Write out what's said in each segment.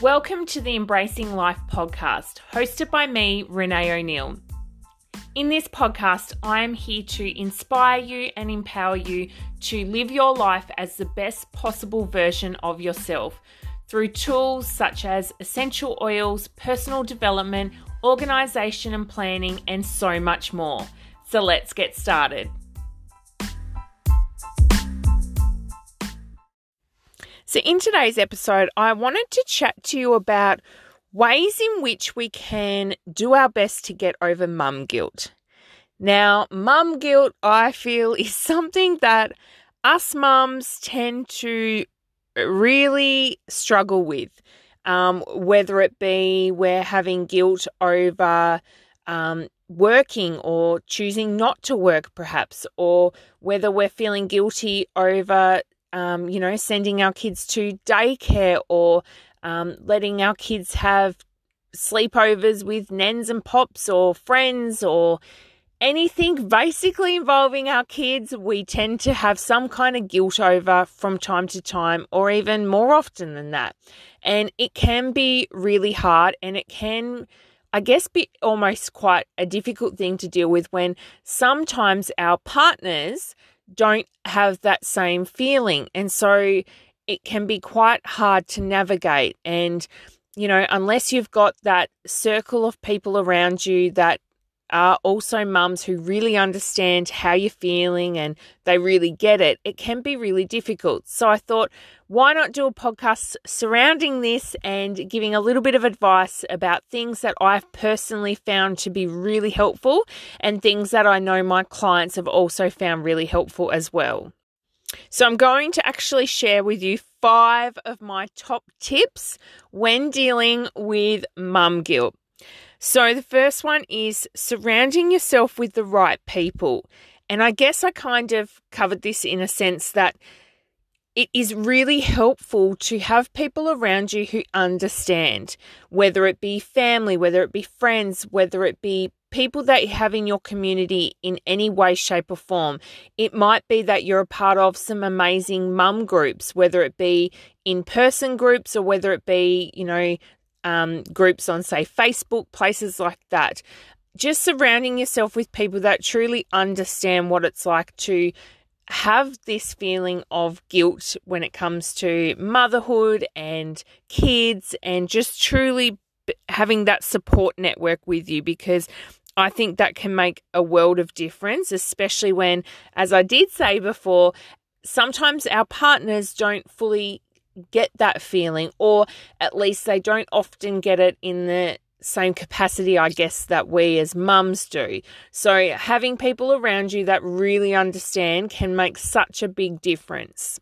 Welcome to the Embracing Life podcast, hosted by me, Renee O'Neill. In this podcast, I am here to inspire you and empower you to live your life as the best possible version of yourself through tools such as essential oils, personal development, organization and planning, and so much more. So let's get started. So, in today's episode, I wanted to chat to you about ways in which we can do our best to get over mum guilt. Now, mum guilt, I feel, is something that us mums tend to really struggle with. Um, whether it be we're having guilt over um, working or choosing not to work, perhaps, or whether we're feeling guilty over um, you know, sending our kids to daycare or um, letting our kids have sleepovers with nens and pops or friends or anything basically involving our kids, we tend to have some kind of guilt over from time to time or even more often than that. And it can be really hard and it can. I guess be almost quite a difficult thing to deal with when sometimes our partners don't have that same feeling. And so it can be quite hard to navigate. And, you know, unless you've got that circle of people around you that are also mums who really understand how you're feeling and they really get it, it can be really difficult. So I thought, why not do a podcast surrounding this and giving a little bit of advice about things that I've personally found to be really helpful and things that I know my clients have also found really helpful as well. So, I'm going to actually share with you five of my top tips when dealing with mum guilt. So, the first one is surrounding yourself with the right people. And I guess I kind of covered this in a sense that it is really helpful to have people around you who understand, whether it be family, whether it be friends, whether it be people that you have in your community in any way, shape, or form. It might be that you're a part of some amazing mum groups, whether it be in person groups or whether it be, you know, um, groups on, say, Facebook, places like that. Just surrounding yourself with people that truly understand what it's like to have this feeling of guilt when it comes to motherhood and kids and just truly having that support network with you because I think that can make a world of difference, especially when, as I did say before, sometimes our partners don't fully get that feeling, or at least they don't often get it in the same capacity, I guess, that we as mums do. So, having people around you that really understand can make such a big difference.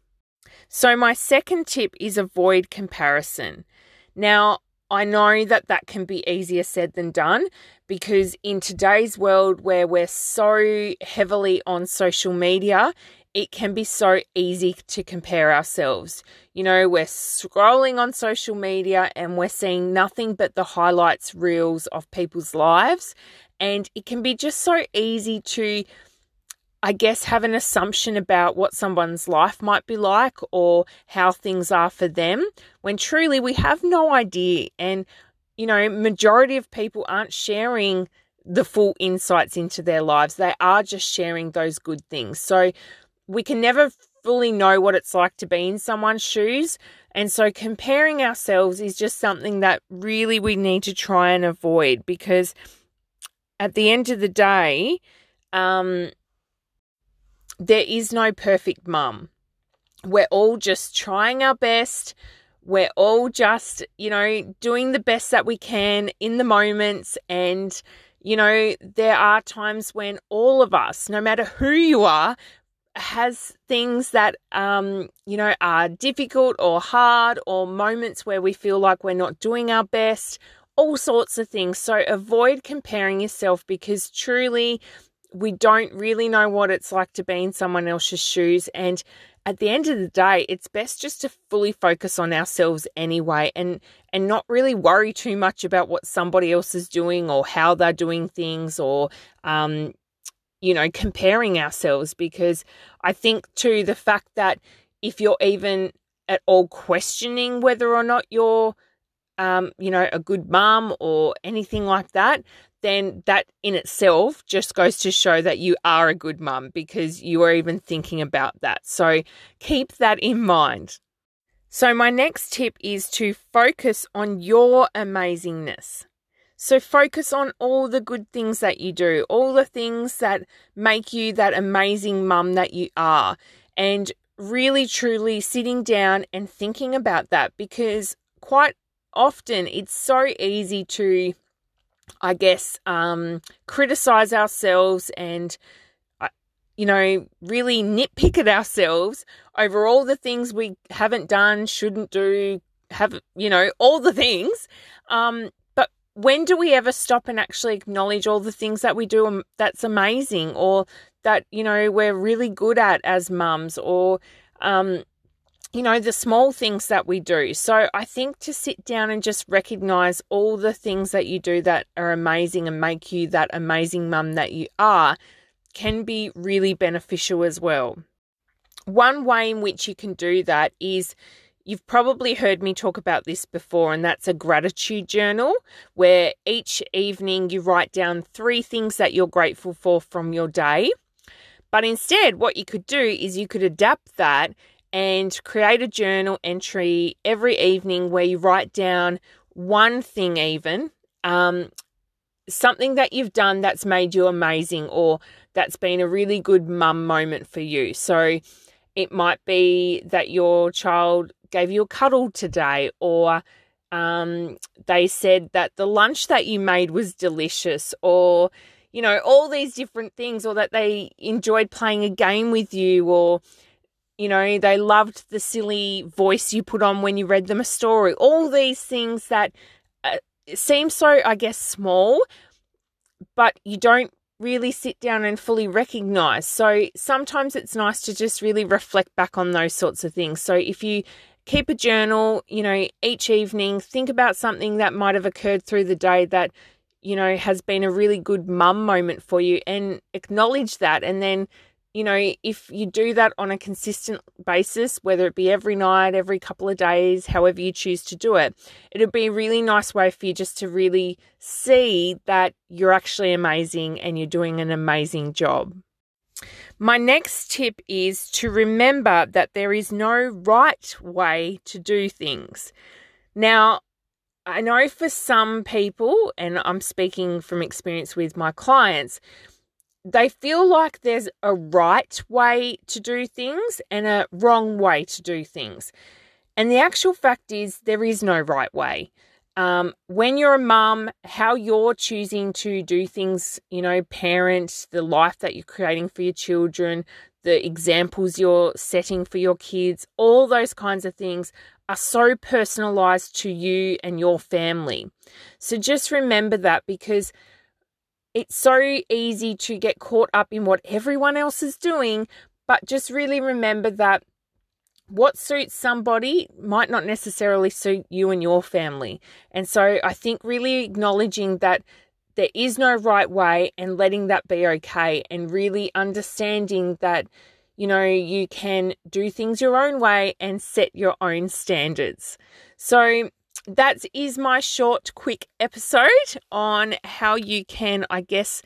So, my second tip is avoid comparison. Now, I know that that can be easier said than done because in today's world where we're so heavily on social media, it can be so easy to compare ourselves. You know, we're scrolling on social media and we're seeing nothing but the highlights reels of people's lives. And it can be just so easy to, I guess, have an assumption about what someone's life might be like or how things are for them when truly we have no idea. And, you know, majority of people aren't sharing the full insights into their lives. They are just sharing those good things. So we can never fully know what it's like to be in someone's shoes. And so comparing ourselves is just something that really we need to try and avoid because at the end of the day, um, there is no perfect mum. We're all just trying our best. We're all just, you know, doing the best that we can in the moments. And, you know, there are times when all of us, no matter who you are, has things that um, you know are difficult or hard or moments where we feel like we're not doing our best all sorts of things so avoid comparing yourself because truly we don't really know what it's like to be in someone else's shoes and at the end of the day it's best just to fully focus on ourselves anyway and and not really worry too much about what somebody else is doing or how they're doing things or um, you know, comparing ourselves because I think too the fact that if you're even at all questioning whether or not you're um, you know, a good mum or anything like that, then that in itself just goes to show that you are a good mum because you are even thinking about that. So keep that in mind. So, my next tip is to focus on your amazingness. So, focus on all the good things that you do, all the things that make you that amazing mum that you are, and really truly sitting down and thinking about that because quite often it's so easy to, I guess, um, criticize ourselves and, uh, you know, really nitpick at ourselves over all the things we haven't done, shouldn't do, have, you know, all the things. Um, but when do we ever stop and actually acknowledge all the things that we do that's amazing or that, you know, we're really good at as mums or, um, you know, the small things that we do. So I think to sit down and just recognize all the things that you do that are amazing and make you that amazing mum that you are can be really beneficial as well. One way in which you can do that is you've probably heard me talk about this before, and that's a gratitude journal where each evening you write down three things that you're grateful for from your day. But instead, what you could do is you could adapt that and create a journal entry every evening where you write down one thing, even um, something that you've done that's made you amazing or that's been a really good mum moment for you. So it might be that your child gave you a cuddle today or um, they said that the lunch that you made was delicious or you know all these different things or that they enjoyed playing a game with you or you know, they loved the silly voice you put on when you read them a story. All these things that uh, seem so, I guess, small, but you don't really sit down and fully recognize. So sometimes it's nice to just really reflect back on those sorts of things. So if you keep a journal, you know, each evening, think about something that might have occurred through the day that, you know, has been a really good mum moment for you and acknowledge that and then you know, if you do that on a consistent basis, whether it be every night, every couple of days, however you choose to do it, it'd be a really nice way for you just to really see that you're actually amazing and you're doing an amazing job. My next tip is to remember that there is no right way to do things. Now, I know for some people, and I'm speaking from experience with my clients, they feel like there's a right way to do things and a wrong way to do things. And the actual fact is, there is no right way. Um, when you're a mum, how you're choosing to do things, you know, parent, the life that you're creating for your children, the examples you're setting for your kids, all those kinds of things are so personalized to you and your family. So just remember that because it's so easy to get caught up in what everyone else is doing, but just really remember that what suits somebody might not necessarily suit you and your family. And so I think really acknowledging that there is no right way and letting that be okay, and really understanding that, you know, you can do things your own way and set your own standards. So that is my short, quick episode on how you can, I guess,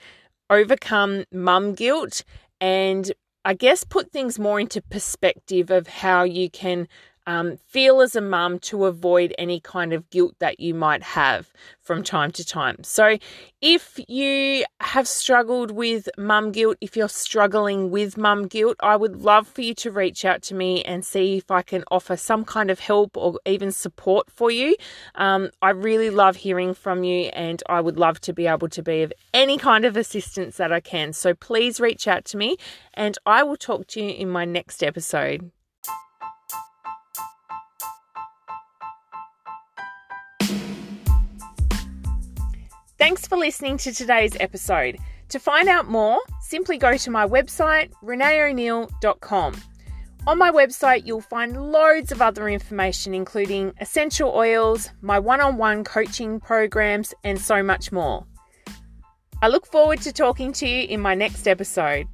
overcome mum guilt and I guess put things more into perspective of how you can um, feel as a mum to avoid any kind of guilt that you might have from time to time. So, if you have struggled with mum guilt, if you're struggling with mum guilt, I would love for you to reach out to me and see if I can offer some kind of help or even support for you. Um, I really love hearing from you, and I would love to be able to be of any kind of assistance that I can. So, please reach out to me, and I will talk to you in my next episode. Thanks for listening to today's episode. To find out more, simply go to my website, reneeo'neill.com. On my website, you'll find loads of other information, including essential oils, my one on one coaching programs, and so much more. I look forward to talking to you in my next episode.